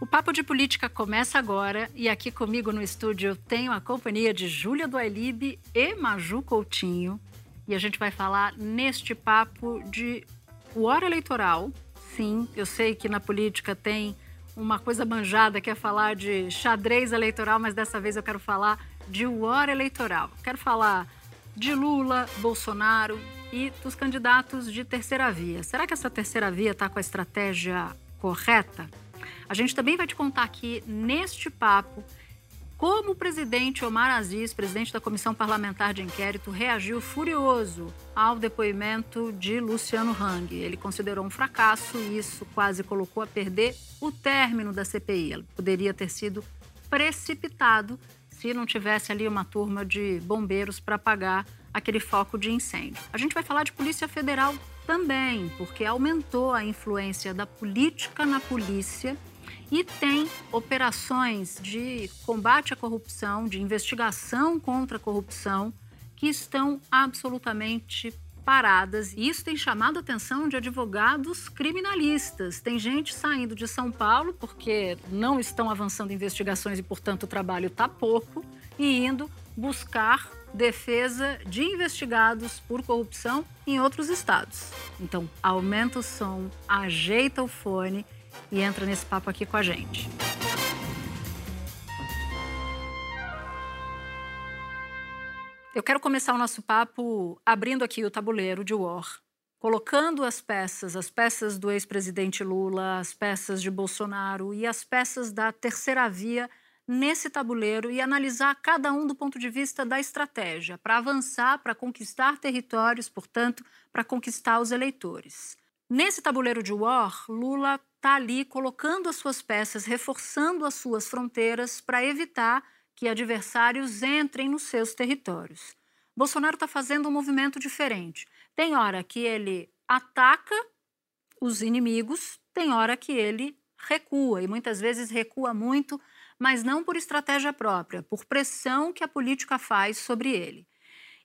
O Papo de Política começa agora e aqui comigo no estúdio eu tenho a companhia de Júlia Duailib e Maju Coutinho. E a gente vai falar neste papo de hora eleitoral. Sim, eu sei que na política tem uma coisa manjada que é falar de xadrez eleitoral, mas dessa vez eu quero falar de hora eleitoral. Quero falar de Lula, Bolsonaro e dos candidatos de terceira via. Será que essa terceira via está com a estratégia correta? A gente também vai te contar aqui neste papo como o presidente Omar Aziz, presidente da Comissão Parlamentar de Inquérito, reagiu furioso ao depoimento de Luciano Hang. Ele considerou um fracasso e isso quase colocou a perder o término da CPI. Ele poderia ter sido precipitado se não tivesse ali uma turma de bombeiros para apagar aquele foco de incêndio. A gente vai falar de Polícia Federal também, porque aumentou a influência da política na polícia e tem operações de combate à corrupção, de investigação contra a corrupção, que estão absolutamente paradas. E isso tem chamado a atenção de advogados criminalistas. Tem gente saindo de São Paulo porque não estão avançando investigações e, portanto, o trabalho está pouco, e indo buscar defesa de investigados por corrupção em outros estados. Então, aumenta o som, ajeita o fone e entra nesse papo aqui com a gente. Eu quero começar o nosso papo abrindo aqui o tabuleiro de War, colocando as peças, as peças do ex-presidente Lula, as peças de Bolsonaro e as peças da terceira via nesse tabuleiro e analisar cada um do ponto de vista da estratégia, para avançar, para conquistar territórios, portanto, para conquistar os eleitores. Nesse tabuleiro de War, Lula está ali colocando as suas peças, reforçando as suas fronteiras para evitar que adversários entrem nos seus territórios. Bolsonaro está fazendo um movimento diferente. Tem hora que ele ataca os inimigos, tem hora que ele recua, e muitas vezes recua muito mas não por estratégia própria, por pressão que a política faz sobre ele.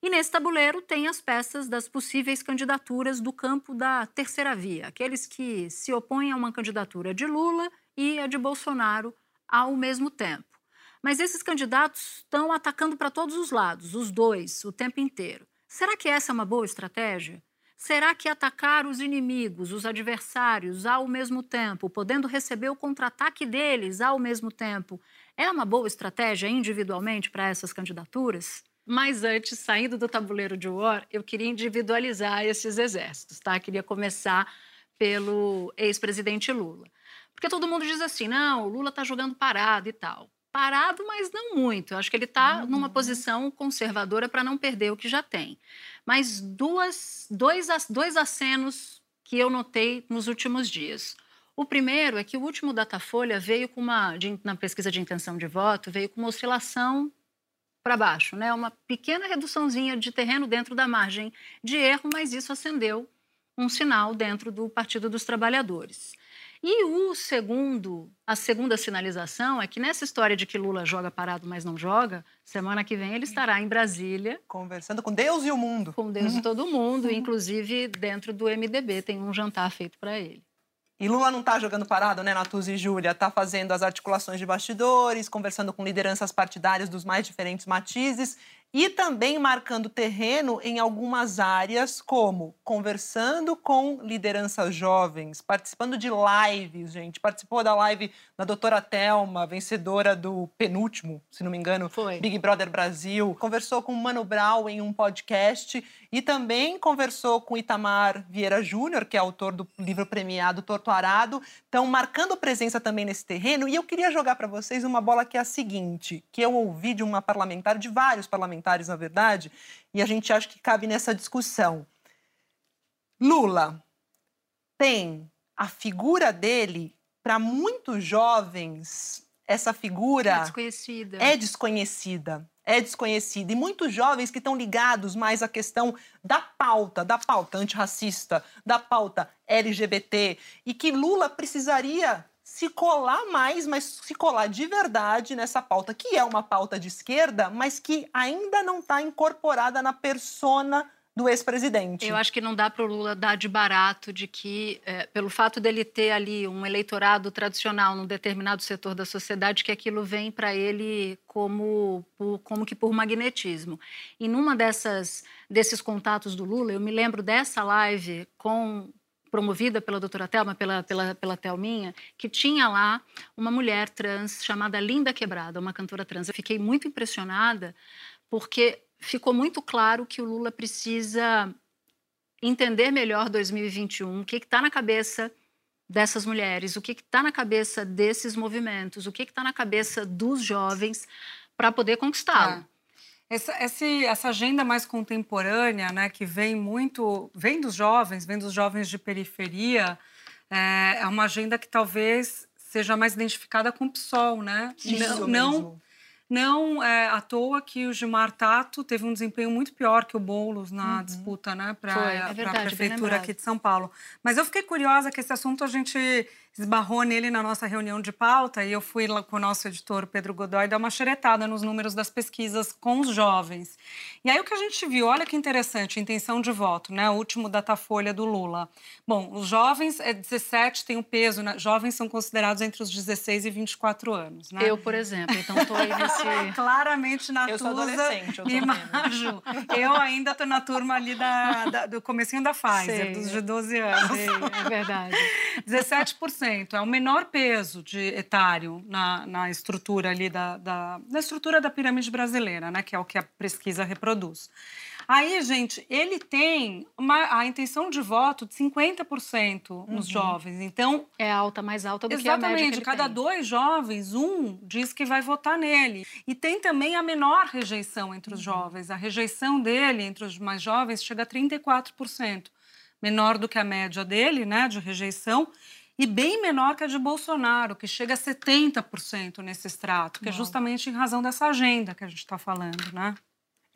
E nesse tabuleiro tem as peças das possíveis candidaturas do campo da terceira via, aqueles que se opõem a uma candidatura de Lula e a de Bolsonaro ao mesmo tempo. Mas esses candidatos estão atacando para todos os lados, os dois, o tempo inteiro. Será que essa é uma boa estratégia? Será que atacar os inimigos, os adversários, ao mesmo tempo, podendo receber o contra-ataque deles ao mesmo tempo, é uma boa estratégia individualmente para essas candidaturas? Mas antes, saindo do tabuleiro de War, eu queria individualizar esses exércitos, tá? Queria começar pelo ex-presidente Lula. Porque todo mundo diz assim: não, o Lula está jogando parado e tal. Parado, mas não muito. Eu acho que ele está uhum. numa posição conservadora para não perder o que já tem mas duas, dois, dois acenos que eu notei nos últimos dias. O primeiro é que o último Datafolha veio com uma, de, na pesquisa de intenção de voto, veio com uma oscilação para baixo, né? uma pequena reduçãozinha de terreno dentro da margem de erro, mas isso acendeu um sinal dentro do Partido dos Trabalhadores. E o segundo, a segunda sinalização é que nessa história de que Lula joga parado, mas não joga, semana que vem ele estará em Brasília. Conversando com Deus e o mundo. Com Deus e todo mundo, inclusive dentro do MDB tem um jantar feito para ele. E Lula não está jogando parado, né, Natuz e Júlia? Está fazendo as articulações de bastidores, conversando com lideranças partidárias dos mais diferentes matizes e também marcando terreno em algumas áreas, como conversando com lideranças jovens, participando de lives, gente. Participou da live da doutora Thelma, vencedora do penúltimo, se não me engano, Foi. Big Brother Brasil. Conversou com Mano Brown em um podcast e também conversou com Itamar Vieira Júnior, que é autor do livro premiado Torto Arado. Então, marcando presença também nesse terreno. E eu queria jogar para vocês uma bola que é a seguinte, que eu ouvi de uma parlamentar, de vários parlamentares, parlamentares, na verdade, e a gente acha que cabe nessa discussão. Lula tem a figura dele, para muitos jovens, essa figura É desconhecida. é desconhecida. É desconhecida. E muitos jovens que estão ligados mais à questão da pauta, da pauta antirracista, da pauta LGBT, e que Lula precisaria se colar mais, mas se colar de verdade nessa pauta, que é uma pauta de esquerda, mas que ainda não está incorporada na persona do ex-presidente. Eu acho que não dá para o Lula dar de barato de que, é, pelo fato dele ter ali um eleitorado tradicional num determinado setor da sociedade, que aquilo vem para ele como, por- como que por magnetismo. E numa dessas desses contatos do Lula, eu me lembro dessa live com promovida pela doutora Thelma, pela, pela, pela Thelminha, que tinha lá uma mulher trans chamada Linda Quebrada, uma cantora trans. Eu fiquei muito impressionada porque ficou muito claro que o Lula precisa entender melhor 2021, o que está na cabeça dessas mulheres, o que está na cabeça desses movimentos, o que está na cabeça dos jovens para poder conquistá-lo. Essa, essa agenda mais contemporânea, né, que vem muito, vem dos jovens, vem dos jovens de periferia, é, é uma agenda que talvez seja mais identificada com o PSOL, né? Isso não, não, mesmo. não é à toa que o Gilmar Tato teve um desempenho muito pior que o Boulos na Uhum. disputa, né, para é a bem prefeitura aqui de São Paulo. Mas eu fiquei curiosa que esse assunto a gente esbarrou nele na nossa reunião de pauta e eu fui lá com o nosso editor Pedro Godoy dar uma xeretada nos números das pesquisas com os jovens. E aí o que a gente viu, olha que interessante, intenção de voto, né? O último Datafolha do Lula. Bom, os jovens é 17, tem um peso, né? Jovens são considerados entre os 16 e 24 anos, né? Eu, por exemplo, então estou aí nesse... Claramente na Eu sou adolescente, eu tô e. Maju. Eu ainda tô na turma ali da, da- do comecinho da Pfizer, Sei. dos de 12 anos. Sei, é verdade. 17% é o menor peso de etário na, na estrutura ali da, da, na estrutura da pirâmide brasileira, né? Que é o que a pesquisa reproduz. Aí, gente, ele tem uma, a intenção de voto de 50% nos jovens. Então, É alta, mais alta do que a média Exatamente, cada tem. dois jovens, um diz que vai votar nele. E tem também a menor rejeição entre os Uhum. jovens. A rejeição dele entre os mais jovens chega a 34%, menor do que a média dele, né, de rejeição, e bem menor que a de Bolsonaro, que chega a 70% nesse extrato, que é justamente em razão dessa agenda que a gente está falando, né?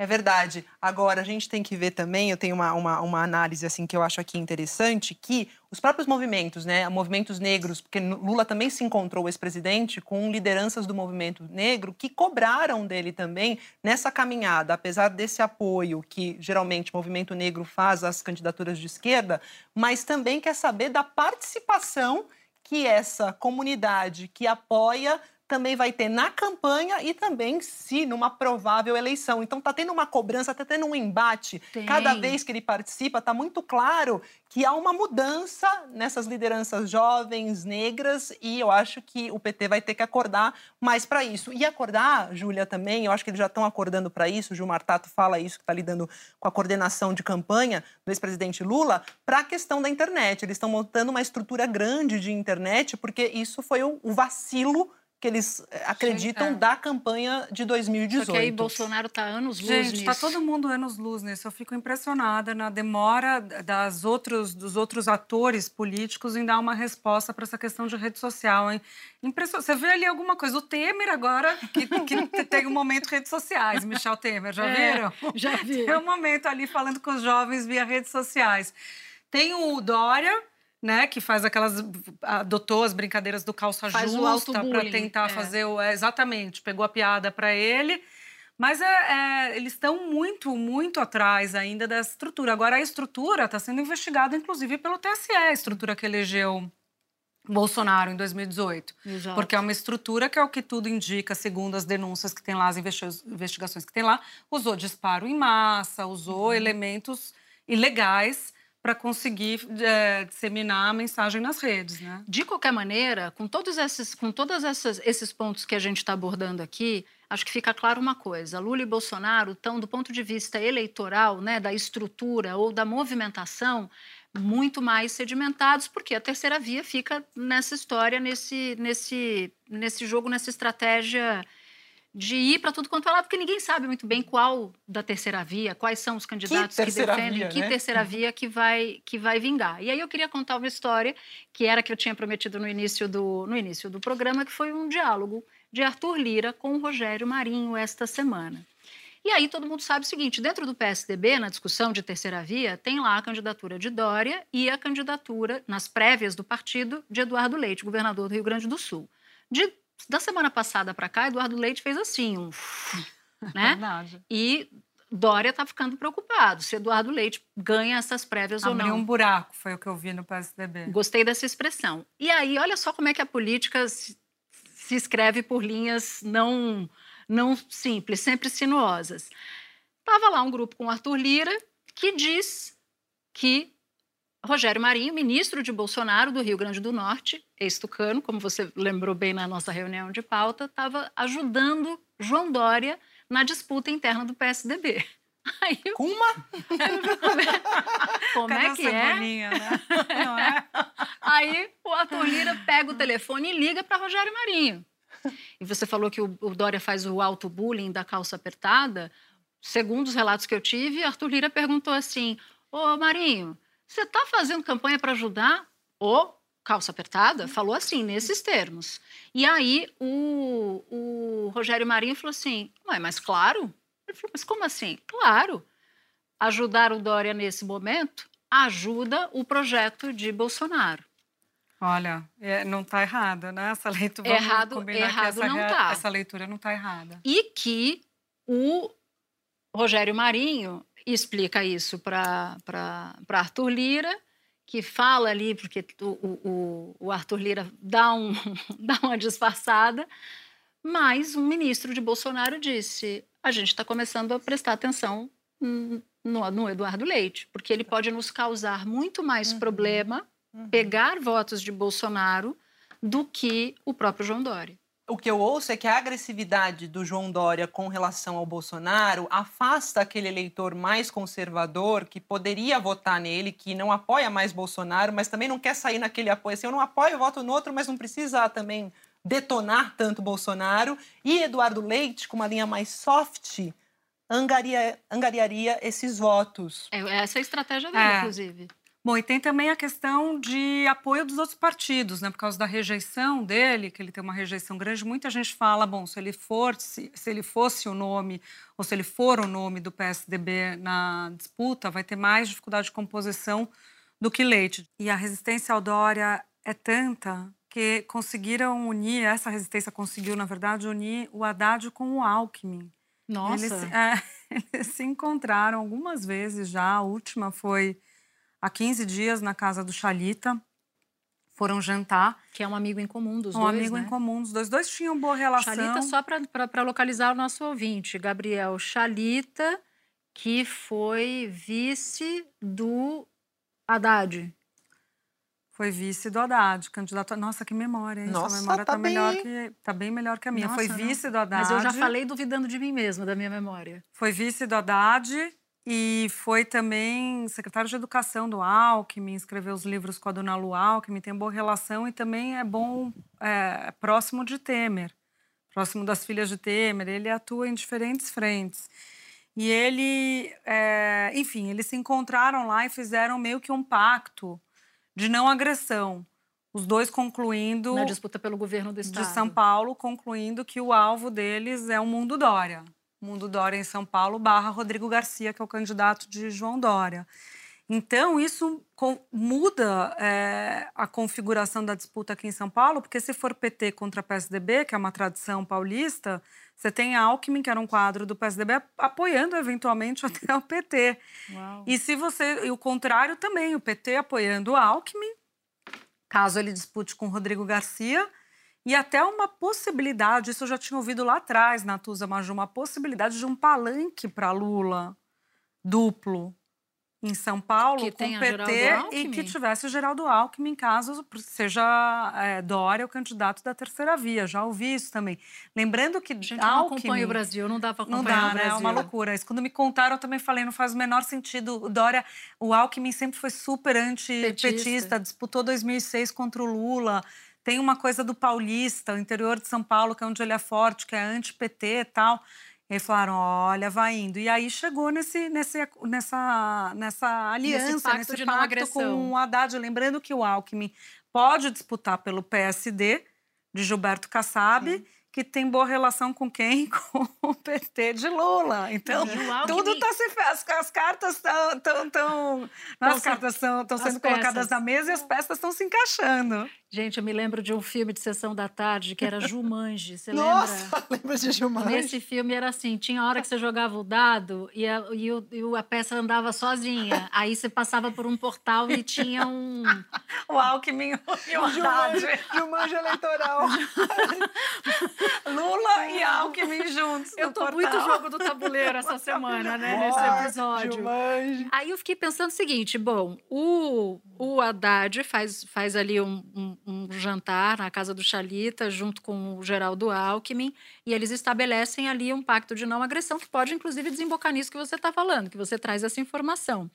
É verdade. Agora, a gente tem que ver também, eu tenho uma, uma, uma análise assim que eu acho aqui interessante, que os próprios movimentos, né, movimentos negros, porque Lula também se encontrou, ex-presidente, com lideranças do movimento negro que cobraram dele também nessa caminhada, apesar desse apoio que geralmente o movimento negro faz às candidaturas de esquerda, mas também quer saber da participação que essa comunidade que apoia também vai ter na campanha e também se numa provável eleição. Então tá tendo uma cobrança, tá tendo um embate. Tem. Cada vez que ele participa, tá muito claro que há uma mudança nessas lideranças jovens, negras, e eu acho que o PT vai ter que acordar mais para isso. E acordar, Júlia, também, eu acho que eles já estão acordando para isso, o Gilmar Tato fala isso, que está lidando com a coordenação de campanha do ex-presidente Lula, para a questão da internet. Eles estão montando uma estrutura grande de internet, porque isso foi o, o vacilo que eles eh, acreditam é. da campanha de 2018. Só que aí Bolsonaro está anos luz Gente, nisso. está todo mundo anos luz nisso. Eu fico impressionada na demora das outros, dos outros atores políticos em dar uma resposta para essa questão de rede social. Hein? Impression... Você vê ali alguma coisa. O Temer agora, que, que tem um momento redes sociais, Michel Temer, já É, viram? já vi. Tem um momento ali falando com os jovens via redes sociais. Tem o Dória, né, que faz aquelas adotou as brincadeiras do calça Faz justa para tentar é. fazer o é, exatamente, pegou a piada para ele. Mas é, é, eles estão muito, muito atrás ainda da estrutura. Agora, a estrutura está sendo investigada, inclusive, pelo TSE, a estrutura que elegeu Bolsonaro em 2018. Exato. Porque é uma estrutura que é o que tudo indica, segundo as denúncias que tem lá, as investi- investigações que tem lá, usou disparo em massa, usou Uhum. elementos ilegais para conseguir é, disseminar a mensagem nas redes, né? De qualquer maneira, com todos esses, com todas essas, esses pontos que a gente está abordando aqui, acho que fica claro uma coisa: Lula e Bolsonaro estão, do ponto de vista eleitoral, né, da estrutura ou da movimentação, muito mais sedimentados, porque a terceira via fica nessa história, nesse, nesse, nesse jogo, nessa estratégia de ir para tudo quanto é lado, porque ninguém sabe muito bem qual da terceira via, quais são os candidatos que, que defendem, via, que né? terceira via que vai, que vai vingar. E aí eu queria contar uma história que era que eu tinha prometido no início do, no início do programa, que foi um diálogo de Arthur Lira com o Rogério Marinho esta semana. E aí todo mundo sabe o seguinte: dentro do PSDB, na discussão de terceira via, tem lá a candidatura de Dória e a candidatura, nas prévias do partido, de Eduardo Leite, governador do Rio Grande do Sul. De, da semana passada para cá, Eduardo Leite fez assim, um. né? Verdade. E Dória está ficando preocupado se Eduardo Leite ganha essas prévias Abriu ou não. um buraco, foi o que eu vi no PSDB. Gostei dessa expressão. E aí, olha só como é que a política se, se escreve por linhas não não simples, sempre sinuosas. Estava lá um grupo com Arthur Lira que diz que Rogério Marinho, ministro de Bolsonaro do Rio Grande do Norte, ex-tucano, como você lembrou bem na nossa reunião de pauta, estava ajudando João Dória na disputa interna do PSDB. Aí, Kuma? Como é Cadê é que é? Né? é? Aí o Arthur Lira pega o telefone e liga para Rogério Marinho. E você falou que o, o Dória faz o auto-bullying da calça apertada. Segundo os relatos que eu tive, Arthur Lira perguntou assim: Ô Marinho, você está fazendo campanha para ajudar o calça apertada? Falou assim, nesses termos. E aí o, o Rogério Marinho falou assim: Ué, mas claro. Ele falou: Mas como assim? Claro. Ajudar o Dória nesse momento ajuda o projeto de Bolsonaro. Olha, é, não está errada, né? Essa leitura. Errado, errado essa, não está. Essa leitura não está errada. E que o Rogério Marinho explica isso para Arthur Lira, que fala ali, porque o, o, o Arthur Lira dá, um, dá uma disfarçada, mas um ministro de Bolsonaro disse: a gente está começando a prestar atenção no, no, Eduardo Leite, porque ele pode nos causar muito mais uhum. problema uhum. pegar votos de Bolsonaro do que o próprio João Dória. O que eu ouço é que a agressividade do João Dória com relação ao Bolsonaro afasta aquele eleitor mais conservador que poderia votar nele, que não apoia mais Bolsonaro, mas também não quer sair naquele apoio. Assim, eu não apoio, eu voto no outro, mas não precisa também detonar tanto Bolsonaro. E Eduardo Leite, com uma linha mais soft, angaria, angariaria esses votos. É, essa é a estratégia dele, é. inclusive. Bom, e tem também a questão de apoio dos outros partidos, né? Por causa da rejeição dele, que ele tem uma rejeição grande, muita gente fala, bom, se ele for, se, se ele fosse o nome, ou se ele for o nome do PSDB na disputa, vai ter mais dificuldade de composição do que Leite. E a resistência ao Dória é tanta que conseguiram unir, essa resistência conseguiu, na verdade, unir o Haddad com o Alckmin. Nossa! Eles, é, eles se encontraram algumas vezes já, a última foi há 15 dias na casa do Chalita. Foram jantar. Que é um amigo em comum dos um dois. Um amigo né? em comum dos dois. Dois tinham boa relação. Chalita, só para localizar o nosso ouvinte, Gabriel Chalita, que foi vice do Haddad. Foi vice do Haddad, candidato. Nossa, que memória, hein? Nossa, Sua memória tá, tá bem... melhor que tá bem melhor que a minha. Nossa, foi vice não. do Haddad. Mas eu já falei duvidando de mim mesma, da minha memória. Foi vice do Haddad e foi também secretário de Educação do Alckmin, escreveu os livros com a dona Lu Alckmin, tem boa relação e também é bom, é, próximo de Temer, próximo das filhas de Temer. Ele atua em diferentes frentes. E ele, é, enfim, eles se encontraram lá e fizeram meio que um pacto de não agressão. Os dois concluindo. Na disputa pelo governo do Estado. De São Paulo, concluindo que o alvo deles é o mundo Dória. Mundo Dória em São Paulo, barra Rodrigo Garcia, que é o candidato de João Dória. Então, isso muda é, a configuração da disputa aqui em São Paulo, porque se for PT contra PSDB, que é uma tradição paulista, você tem Alckmin, que era um quadro do PSDB, apoiando eventualmente até o PT. Uau. E se você. E o contrário também, o PT apoiando o Alckmin, caso ele dispute com Rodrigo Garcia, e até uma possibilidade, isso eu já tinha ouvido lá atrás, Natuza Maju, uma possibilidade de um palanque para Lula duplo em São Paulo que com o PT e que tivesse o Geraldo Alckmin, caso seja é, Dória o candidato da terceira via. Já ouvi isso também. Lembrando que Gente, Alckmin... não acompanha o Brasil, não dá para acompanhar não dá, o Brasil. Né? É uma loucura. Isso quando me contaram, eu também falei, não faz o menor sentido. O Dória, o Alckmin sempre foi super antipetista, disputou 2006 contra o Lula, Tem uma coisa do paulista, o interior de São Paulo, que é onde ele é forte, que é anti-PT e tal. E aí falaram, olha, vai indo. E aí chegou nesse, nesse, nessa, nessa aliança, nesse pacto nesse pacto com o Haddad. Lembrando que o Alckmin pode disputar pelo PSD, de Gilberto Kassab, que tem boa relação com quem? Com o PT de Lula. Então, Alckmin- tudo está se... As, as cartas estão... Tão, tão, as cartas estão sendo colocadas peças. na mesa e as peças estão se encaixando. Gente, eu me lembro de um filme de sessão da tarde que era Jumanji. Você Nossa, lembra? lembra de Gilmar? Nesse filme era assim, tinha hora que você jogava o dado e a, e o- e a peça andava sozinha. Aí você passava por um portal e tinha um... O Alckmin e o Haddad. Gilmar eleitoral. Lula e Alckmin juntos Eu tô portal. muito jogo do tabuleiro essa semana, né? Nesse episódio. Gilmar. Aí eu fiquei pensando o seguinte: bom, o, o Haddad faz, faz ali um, um- um jantar na casa do Chalita, junto com o Geraldo Alckmin, e eles estabelecem ali um pacto de não agressão, que pode, inclusive, desembocar nisso que você está falando, que você traz essa informação.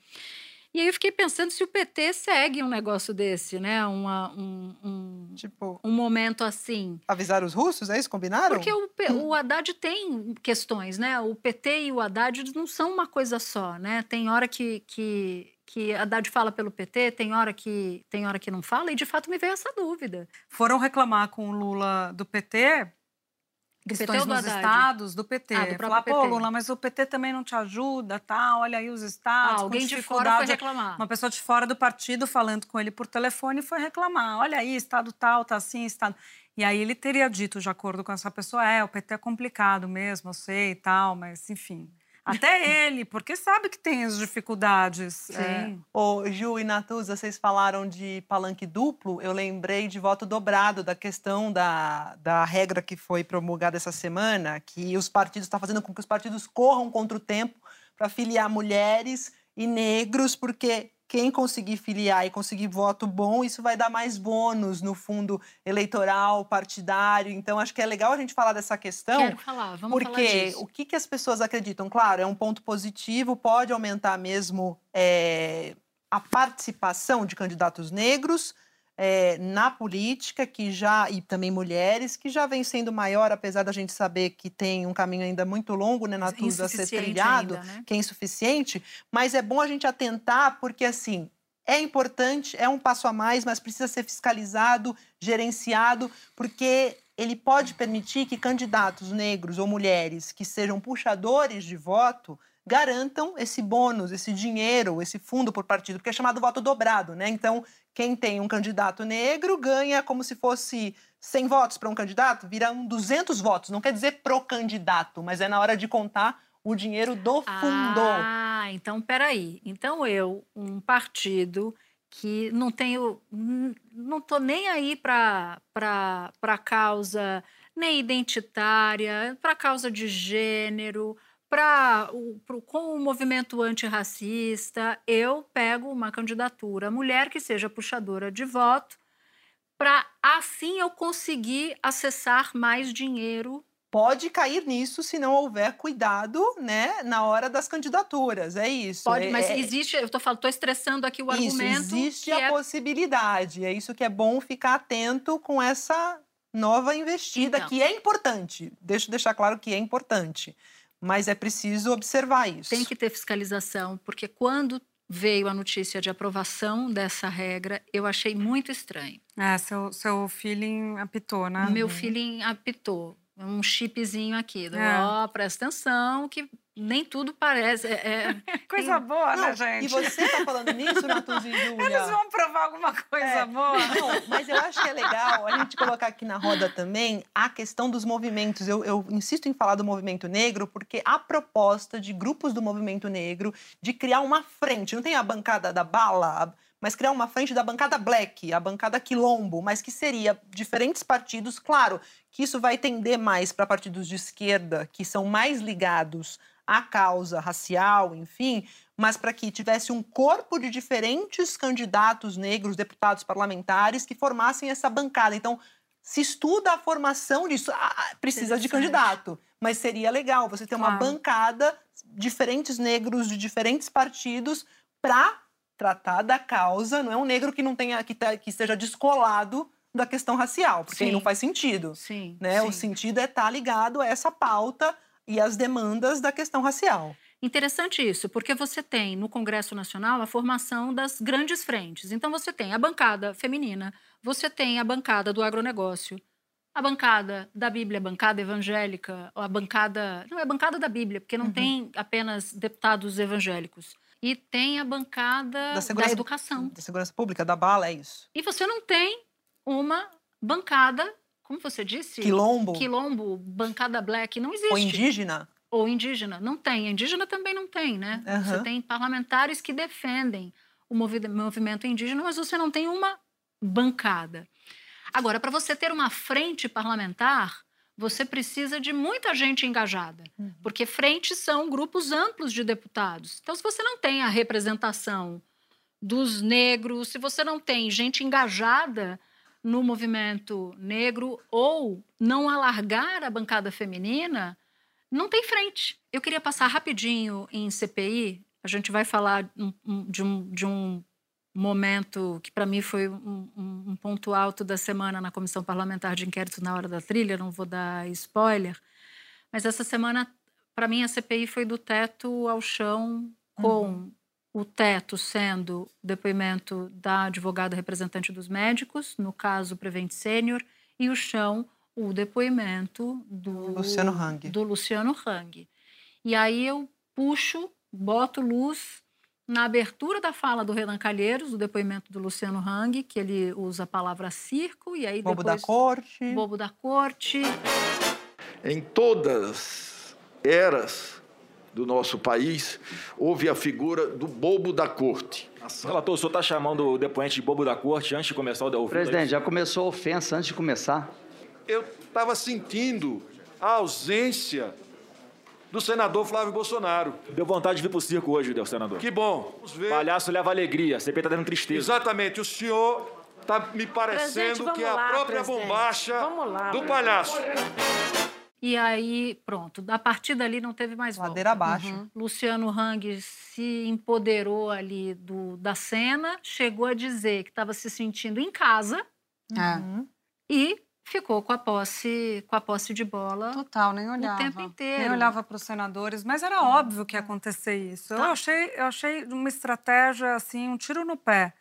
E aí eu fiquei pensando se o PT segue um negócio desse, né? Uma- um, um, Tipo, um momento assim. avisar os russos, é isso? Combinaram? Porque o, o Haddad tem questões, né? O PT e o Haddad não são uma coisa só, né? Tem hora que, que, que Haddad fala pelo PT, tem hora, que, tem hora que não fala, e de fato me veio essa dúvida. Foram reclamar com o Lula do PT, Do PT questões nos Haddad? estados do PT. Ah, do Falar, pô, PT. Lula, mas o PT também não te ajuda, tal, olha aí os Ah, estados. com alguém de fora foi reclamar. Uma pessoa de fora do partido falando com ele por telefone foi reclamar. Olha aí, estado tal, tá assim, estado. E aí ele teria dito, de acordo com essa pessoa, é, o PT é complicado mesmo, eu sei e tal, mas enfim. Até ele, porque sabe que tem as dificuldades. Sim. É. Ô, Ju e Natuza, vocês falaram de palanque duplo. Eu lembrei de voto dobrado, da questão da, da regra que foi promulgada essa semana, que os partidos estão fazendo com que os partidos corram contra o tempo para filiar mulheres e negros, porque quem conseguir filiar e conseguir voto bom, isso vai dar mais bônus no fundo eleitoral, partidário. Então, acho que é legal a gente falar dessa questão. Quero falar, vamos falar Porque disso. o que, que as pessoas acreditam? Claro, é um ponto positivo, pode aumentar mesmo é, a participação de candidatos negros é, na política, que já e também mulheres, que já vem sendo maior, apesar da gente saber que tem um caminho ainda muito longo, né, Natuza, a ser trilhado, ainda, né? que é insuficiente, mas é bom a gente atentar, porque assim. É importante, é um passo a mais, mas precisa ser fiscalizado, gerenciado, porque ele pode permitir que candidatos negros ou mulheres que sejam puxadores de voto garantam esse bônus, esse dinheiro, esse fundo por partido, porque é chamado voto dobrado, né? Então, quem tem um candidato negro ganha como se fosse 100 votos para um candidato, viram 200 votos. Não quer dizer pro candidato, mas é na hora de contar o dinheiro do fundo. Ah, então peraí. Então eu, um partido que não tenho, não tô nem aí para para causa nem identitária, para causa de gênero, para com o movimento antirracista, eu pego uma candidatura mulher que seja puxadora de voto, para assim eu conseguir acessar mais dinheiro Pode cair nisso se não houver cuidado, né, na hora das candidaturas. É isso. Pode, É- mas é- existe, eu tô falando, tô estressando aqui o Isso, argumento. existe a é- possibilidade. É isso que é bom ficar atento com essa nova investida, Então. que é importante. Deixa eu deixar claro que é importante. Mas é preciso observar isso. Tem que ter fiscalização, porque quando veio a notícia de aprovação dessa regra, eu achei muito estranho. É, seu, seu feeling apitou, né? Meu feeling apitou. Um chipzinho aqui. do, É. Ó, presta atenção, que nem tudo parece. é- é- Coisa boa, Não, né, gente? E você tá falando nisso, Natuza e Júlia? Eles vão provar alguma coisa É. boa. Não, mas eu acho que é legal a gente colocar aqui na roda também a questão dos movimentos. Eu, eu insisto em falar do movimento negro porque a proposta de grupos do movimento negro de criar uma frente, não tem a bancada da bala, mas criar uma frente da bancada black, a bancada quilombo, mas que seria diferentes partidos, claro, que isso vai tender mais para partidos de esquerda, que são mais ligados à causa racial, enfim, mas para que tivesse um corpo de diferentes candidatos negros, deputados parlamentares, que formassem essa bancada. Então, se estuda a formação disso. Ah, ah, precisa de candidato, mas seria legal você ter uma Claro. bancada, diferentes negros de diferentes partidos, para tratar da causa. Não é um negro que não tenha que, tá- que esteja descolado da questão racial, porque Sim. não faz sentido. Sim, Né? sim. O sentido é estar ligado a essa pauta e às demandas da questão racial. Interessante isso, porque você tem no Congresso Nacional a formação das grandes frentes. Então você tem a bancada feminina, você tem a bancada do agronegócio, a bancada da Bíblia, a bancada evangélica, a bancada. Não, é a bancada da Bíblia, porque não Uhum. tem apenas deputados evangélicos. E tem a bancada da, segurança- educação. Da segurança pública, da bala, é isso. E você não tem uma bancada, como você disse? Quilombo. Quilombo, bancada black, não existe Ou indígena. ou indígena. Não tem. Indígena também não tem, né? Você Aham. tem parlamentares que defendem o movi- movimento indígena, mas você não tem uma bancada. Agora, para você ter uma frente parlamentar, você precisa de muita gente engajada, porque frentes são grupos amplos de deputados. Então, se você não tem a representação dos negros, se você não tem gente engajada no movimento negro ou não alargar a bancada feminina, não tem frente. Eu queria passar rapidinho em CPI. A gente vai falar de, um, de um momento que, para mim, foi um, um- ponto alto da semana na Comissão Parlamentar de Inquérito na hora da trilha. Não vou dar spoiler. Mas essa semana, para mim, a CPI foi do teto ao chão, com o teto sendo depoimento da advogada representante dos médicos, no caso Prevent Sênior, e o chão o depoimento do Luciano Hang. do Luciano Hang. E aí eu puxo, boto luz na abertura da fala do Renan Calheiros, o depoimento do Luciano Hang, que ele usa a palavra circo e aí Bobo da depois corte. bobo da corte. Em todas eras do nosso país, houve a figura do bobo da corte. Relator, o senhor está chamando o depoente de bobo da corte antes de começar o ouvido? Presidente, já começou a ofensa antes de começar. Eu estava sentindo a ausência do senador Flávio Bolsonaro. Deu vontade de vir pro circo hoje, deu, senador. Que bom. Vamos ver. Palhaço leva alegria, CP tá dando tristeza. Exatamente, o senhor está me parecendo que é a lá, própria presidente. bombacha lá, do palhaço. E aí, pronto, a partir dali não teve mais volta. Ladeira abaixo. Uhum. Luciano Hang se empoderou ali do, da cena, chegou a dizer que estava se sentindo em casa É. e ficou com a posse, com a posse de bola Total, nem olhava. o tempo inteiro. Nem olhava para os senadores, mas era óbvio que ia acontecer isso. Eu Tá. achei, eu achei uma estratégia assim, um tiro no pé.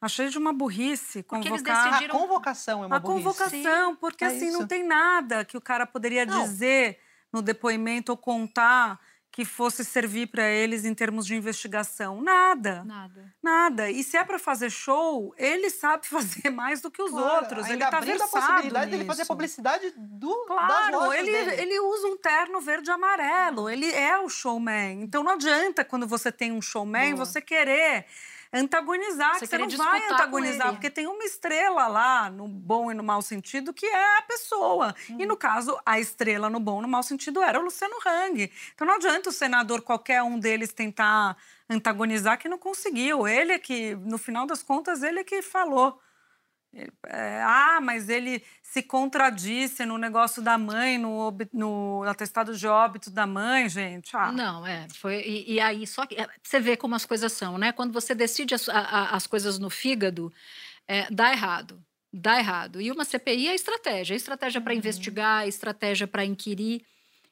Achei de uma burrice Porque eles convocar decidiram- A convocação é uma a burrice. convocação, porque É assim não isso. tem nada que o cara poderia Não. dizer no depoimento ou contar que fosse servir para eles em termos de investigação. Nada. Nada. Nada. E se é para fazer show, ele sabe fazer mais do que os Claro, outros. Ele está abrindo a possibilidade dele fazer nisso. publicidade do, das Claro, lojas ele, dele. ele usa um terno verde e amarelo. Ele é o showman. Então não adianta quando você tem um showman Boa. você querer antagonizar, Você que você não vai antagonizar, porque tem uma estrela lá, no bom e no mau sentido, que é a pessoa. E Hum. no caso, a estrela no bom e no mau sentido era o Luciano Hang. Então não adianta o senador, qualquer um deles, tentar antagonizar, que não conseguiu. Ele é que, no final das contas, ele é que falou. É, ah, mas ele se contradisse no negócio da mãe, no, no atestado de óbito da mãe, gente. Ah, Não, é. Foi, e, e aí, só que é, você vê como as coisas são, né? Quando você decide as, a- as coisas no fígado, é, dá errado. Dá errado. E uma CPI é estratégia. É estratégia para investigar, é estratégia para inquirir.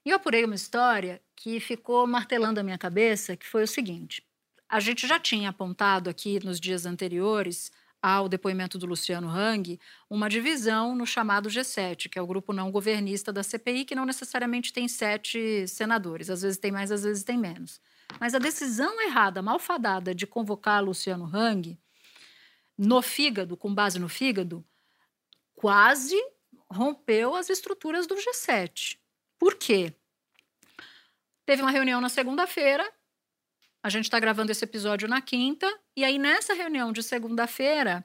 E eu apurei uma história que ficou martelando a minha cabeça, que foi o seguinte. A gente já tinha apontado aqui nos dias anteriores ao depoimento do Luciano Hang uma divisão no chamado G7, que é o grupo não governista da CPI, que não necessariamente tem sete senadores. Às vezes tem mais, às vezes tem menos. Mas a decisão errada, malfadada de convocar Luciano Hang no fígado, com base no fígado, quase rompeu as estruturas do G7. Por quê? Teve uma reunião na segunda-feira, a gente está gravando esse episódio na quinta, e aí nessa reunião de segunda-feira,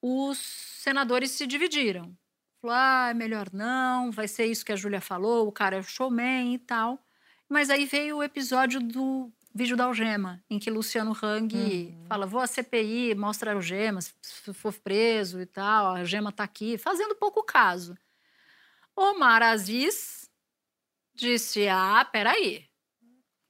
os senadores se dividiram. Falou, ah, é melhor não, vai ser isso que a Júlia falou, o cara é showman e tal. Mas aí veio o episódio do vídeo da algema, em que Luciano Hang fala, vou à CPI, mostra a algema, se for preso e tal, a algema tá aqui, fazendo pouco caso. Omar Aziz disse, ah, peraí,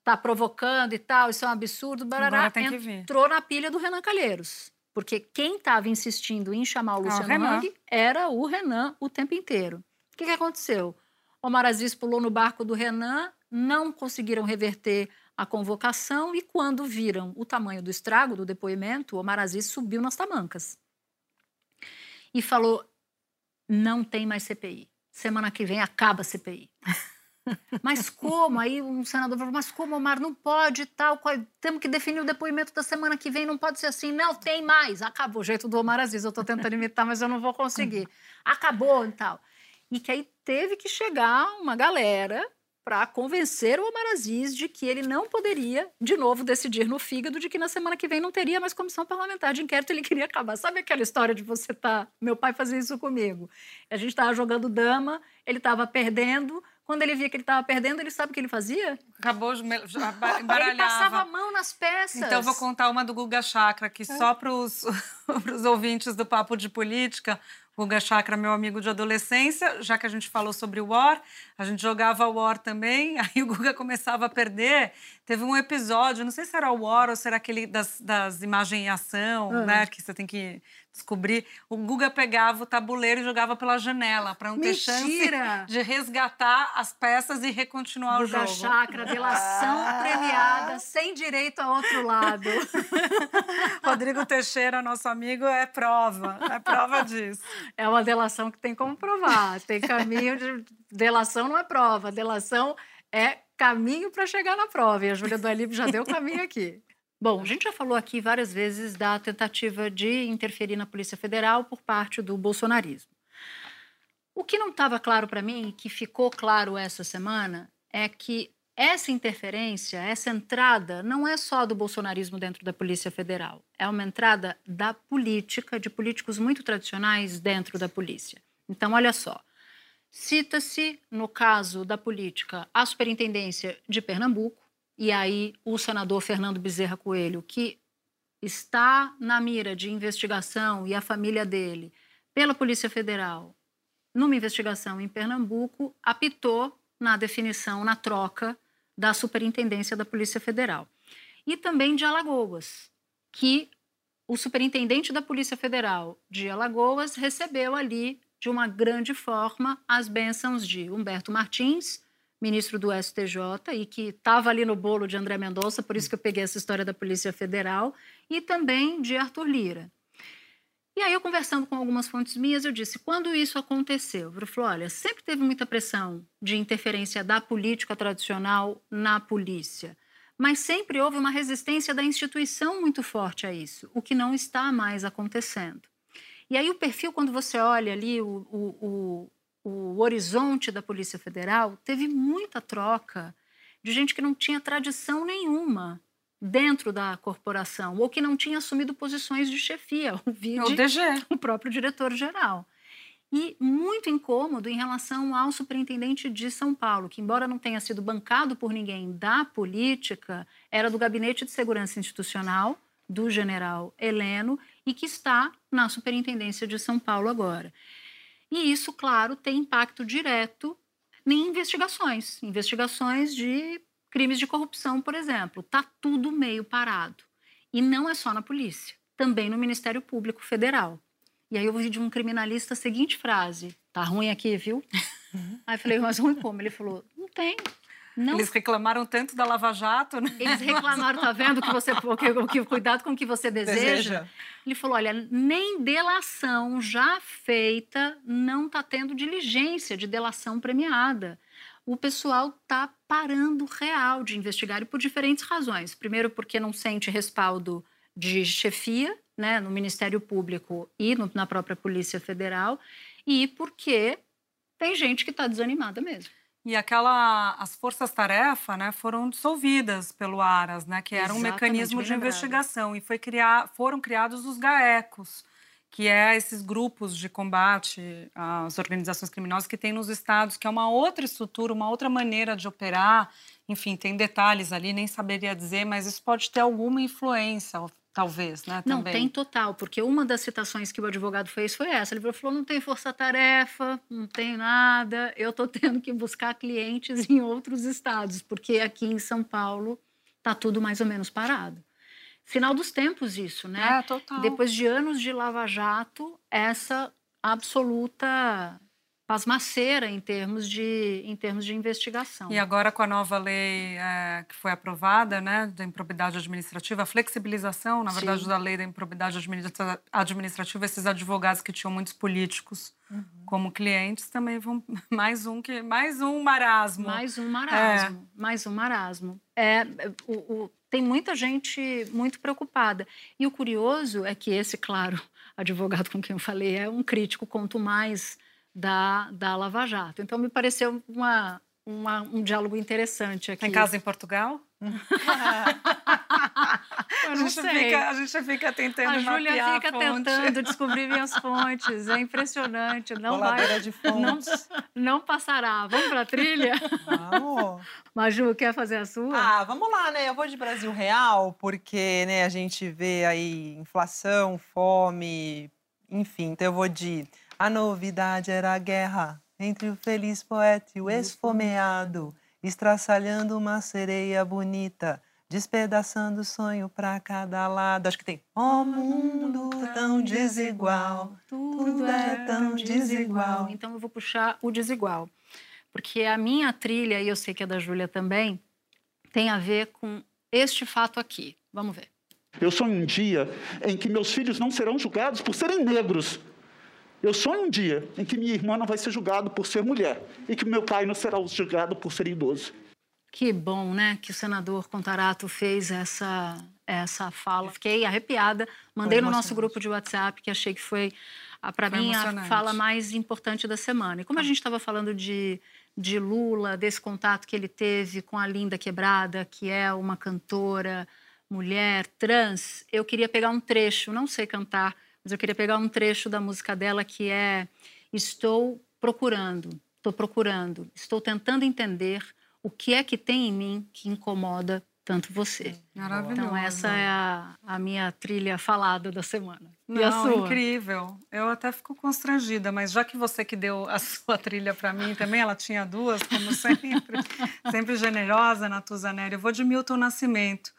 tá provocando e tal, isso é um absurdo, barará, entrou na pilha do Renan Calheiros. Porque quem estava insistindo em chamar o Ah, Luciano. Hang era o Renan o tempo inteiro. O que, que aconteceu? Omar Aziz pulou no barco do Renan, não conseguiram reverter a convocação e quando viram o tamanho do estrago do depoimento, Omar Aziz subiu nas tamancas e falou: não tem mais CPI. Semana que vem acaba a CPI. Mas como? Aí um senador falou, mas como, Omar, não pode tal, qual- temos que definir o depoimento da semana que vem, não pode ser assim. Não, tem mais. Acabou, o jeito do Omar Aziz, eu estou tentando imitar, mas eu não vou conseguir. Acabou e tal. E que aí teve que chegar uma galera para convencer o Omar Aziz de que ele não poderia, de novo, decidir no fígado de que na semana que vem não teria mais comissão parlamentar de inquérito, ele queria acabar. Sabe aquela história de você tá... Meu pai fazia isso comigo. A gente estava jogando dama, ele estava perdendo, quando ele via que ele estava perdendo, ele sabe o que ele fazia? Acabou de ba- Ele embaralhava. passava a mão nas peças. Então, eu vou contar uma do Guga Chakra, que só para os ouvintes do Papo de Política, Guga Chakra, meu amigo de adolescência, já que a gente falou sobre o War, a gente jogava o War também, aí o Guga começava a perder. Teve um episódio, não sei se era o War ou se era aquele das, das imagens em ação, Ah. né, que você tem que descobrir. O Guga pegava o tabuleiro e jogava pela janela, para não ter chance Mentira! de resgatar as peças e recontinuar o Guga jogo. Chakra, delação Ah. premiada, sem direito a outro lado. Rodrigo Teixeira, nosso amigo, é prova, é prova disso. É uma delação que tem como provar. Tem caminho de. Delação não é prova, delação é caminho para chegar na prova. E a Júlia do Alípio já deu o caminho aqui. Bom, a gente já falou aqui várias vezes da tentativa de interferir na Polícia Federal por parte do bolsonarismo. O que não estava claro para mim, que ficou claro essa semana, é que essa interferência, essa entrada, não é só do bolsonarismo dentro da Polícia Federal. É uma entrada da política, de políticos muito tradicionais dentro da polícia. Então, olha só. Cita-se, no caso da política, a Superintendência de Pernambuco, e aí o senador Fernando Bezerra Coelho, que está na mira de investigação e a família dele pela Polícia Federal numa investigação em Pernambuco, apitou na definição, na troca da Superintendência da Polícia Federal. E também de Alagoas, que o superintendente da Polícia Federal de Alagoas recebeu ali, de uma grande forma, as bênçãos de Humberto Martins, ministro do STJ, e que estava ali no bolo de André Mendonça, por isso que eu peguei essa história da Polícia Federal, e também de Arthur Lira. E aí, eu conversando com algumas fontes minhas, eu disse: quando isso aconteceu? Eu falei: olha, sempre teve muita pressão de interferência da política tradicional na polícia, mas sempre houve uma resistência da instituição muito forte a isso, o que não está mais acontecendo. E aí, o perfil, quando você olha ali o, o, o, o horizonte da Polícia Federal, teve muita troca de gente que não tinha tradição nenhuma dentro da corporação ou que não tinha assumido posições de chefia, o, vide, O DG. o próprio diretor-geral. E muito incômodo em relação ao superintendente de São Paulo, que, embora não tenha sido bancado por ninguém da política, era do Gabinete de Segurança Institucional do general Heleno e que está na superintendência de São Paulo agora. E isso, claro, tem impacto direto em investigações, investigações de crimes de corrupção, por exemplo. Está tudo meio parado. E não é só na polícia, também no Ministério Público Federal. E aí eu ouvi de um criminalista a seguinte frase: tá ruim aqui, viu? Aí eu falei, mas ruim como? Ele falou: não tem. Não. Eles reclamaram tanto da Lava Jato, né? Eles reclamaram, tá vendo que você o que, que- cuidado com o que você deseja. Deseja. Ele falou: olha, nem delação já feita não está tendo diligência de delação premiada. O pessoal está parando real de investigar e por diferentes razões. Primeiro, porque não sente respaldo de chefia né, no Ministério Público e no- na própria Polícia Federal, e porque tem gente que está desanimada mesmo. E aquela, as forças-tarefa, né, foram dissolvidas pelo Aras, né, que era um Exatamente, mecanismo de lembrado. investigação e foi criar, foram criados os GAECOS, que é esses grupos de combate às organizações criminosas que tem nos estados, que é uma outra estrutura, uma outra maneira de operar. Enfim, tem detalhes ali, nem saberia dizer, mas isso pode ter alguma influência, talvez, né, Não, também. tem total, porque uma das citações que o advogado fez foi essa. Ele falou: não tem força-tarefa, não tem nada, eu estou tendo que buscar clientes em outros estados, porque aqui em São Paulo está tudo mais ou menos parado. sinal dos tempos isso, né? É, total. Depois de anos de Lava Jato, essa absoluta pasmaceira em termos de, em termos de investigação. E agora com a nova lei é, que foi aprovada, né, da improbidade administrativa, a flexibilização, na verdade, Sim. da lei da improbidade administra- administrativa, esses advogados que tinham muitos políticos como clientes também vão mais um que mais um marasmo. Mais um marasmo, mais um marasmo. É, o, o- tem muita gente muito preocupada. E o curioso é que esse, claro, advogado com quem eu falei é um crítico quanto mais da, da Lava Jato. Então, me pareceu uma, uma- um diálogo interessante aqui. Tem casa em Portugal? Eu a, não gente fica, a gente fica tentando A Júlia fica a tentando descobrir minhas fontes. É impressionante. Não vai, Coladeira de não, fontes. não passará. Vamos para a trilha? Vamos. Maju, quer fazer a sua? Ah, vamos lá, né? Eu vou de Brasil Real, porque né, a gente vê aí inflação, fome, enfim. Então eu vou de A novidade era a guerra entre o feliz poeta e o esfomeado, estraçalhando uma sereia bonita, despedaçando o sonho pra cada lado. Acho que tem. Ó mundo tão desigual, tudo é tão desigual. Então eu vou puxar o desigual. Porque a minha trilha, e eu sei que é da Júlia também, tem a ver com este fato aqui. Vamos ver. Eu sonho um dia em que meus filhos não serão julgados por serem negros. Eu sonho um dia em que minha irmã não vai ser julgada por ser mulher e que meu pai não será julgado por ser idoso. Que bom, né, que o senador Contarato fez essa, essa fala. Fiquei arrepiada. Mandei no nosso grupo de WhatsApp, que achei que foi, para Foi mim, a fala mais importante da semana. E como a gente estava falando de, de Lula, desse contato que ele teve com a Linda Quebrada, que é uma cantora, mulher, trans, eu queria pegar um trecho, não sei cantar, mas eu queria pegar um trecho da música dela que é Estou procurando, estou procurando, estou tentando entender o que é que tem em mim que incomoda tanto você. Maravilhoso. Então essa é a, a minha trilha falada da semana. e a Não, sua? incrível. Eu até fico constrangida, mas já que você que deu a sua trilha para mim também, ela tinha duas, como sempre, sempre generosa, Natuza Nery. Eu vou de Milton Nascimento,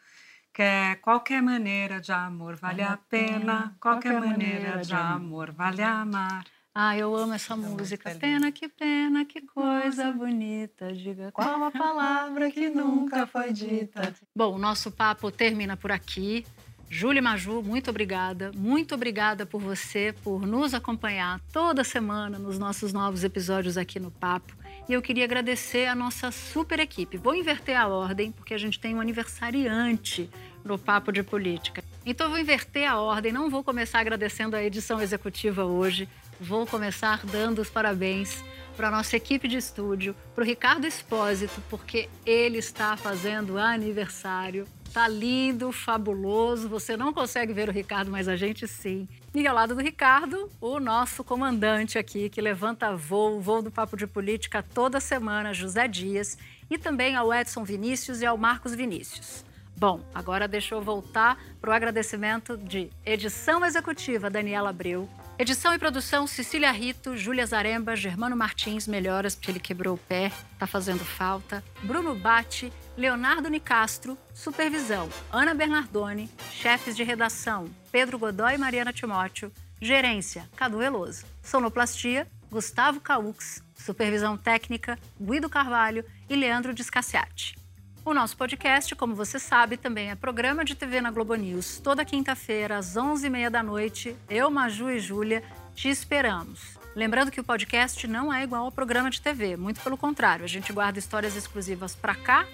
que qualquer maneira de amor vale a pena, qualquer maneira de amor vale amar. Ah, eu amo essa música. Pena, que pena, que coisa bonita. Diga qual a palavra que nunca foi dita. Bom, o nosso papo termina por aqui. Júlia Maju, muito obrigada. Muito obrigada por você, por nos acompanhar toda semana nos nossos novos episódios aqui no Papo. E eu queria agradecer a nossa super equipe. Vou inverter a ordem, porque a gente tem um aniversariante no Papo de Política. Então vou inverter a ordem, não vou começar agradecendo a edição executiva hoje. Vou começar dando os parabéns para a nossa equipe de estúdio, para o Ricardo Espósito, porque ele está fazendo aniversário. Tá lindo, fabuloso. Você não consegue ver o Ricardo, mas a gente sim. E ao lado do Ricardo, o nosso comandante aqui, que levanta voo, voo do Papo de Política toda semana, José Dias, e também ao Edson Vinícius e ao Marcos Vinícius. Bom, agora deixa eu voltar para o agradecimento de edição executiva Daniela Abreu, edição e produção Cecília Rito, Júlia Zaremba, Germano Martins, melhoras porque ele quebrou o pé, tá fazendo falta, Bruno Batti, Leonardo Nicastro, supervisão Ana Bernardoni, chefes de redação Pedro Godoy e Mariana Timóteo, gerência Cadu Veloso, sonoplastia Gustavo Caux, supervisão técnica Guido Carvalho e Leandro Descaciati. O nosso podcast, como você sabe, também é programa de TV na Globo News. Toda quinta-feira, às 11h30 da noite, eu, Maju e Júlia te esperamos. Lembrando que o podcast não é igual ao programa de TV, muito pelo contrário, a gente guarda histórias exclusivas para cá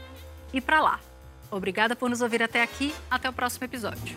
e para lá. Obrigada por nos ouvir até aqui, até o próximo episódio.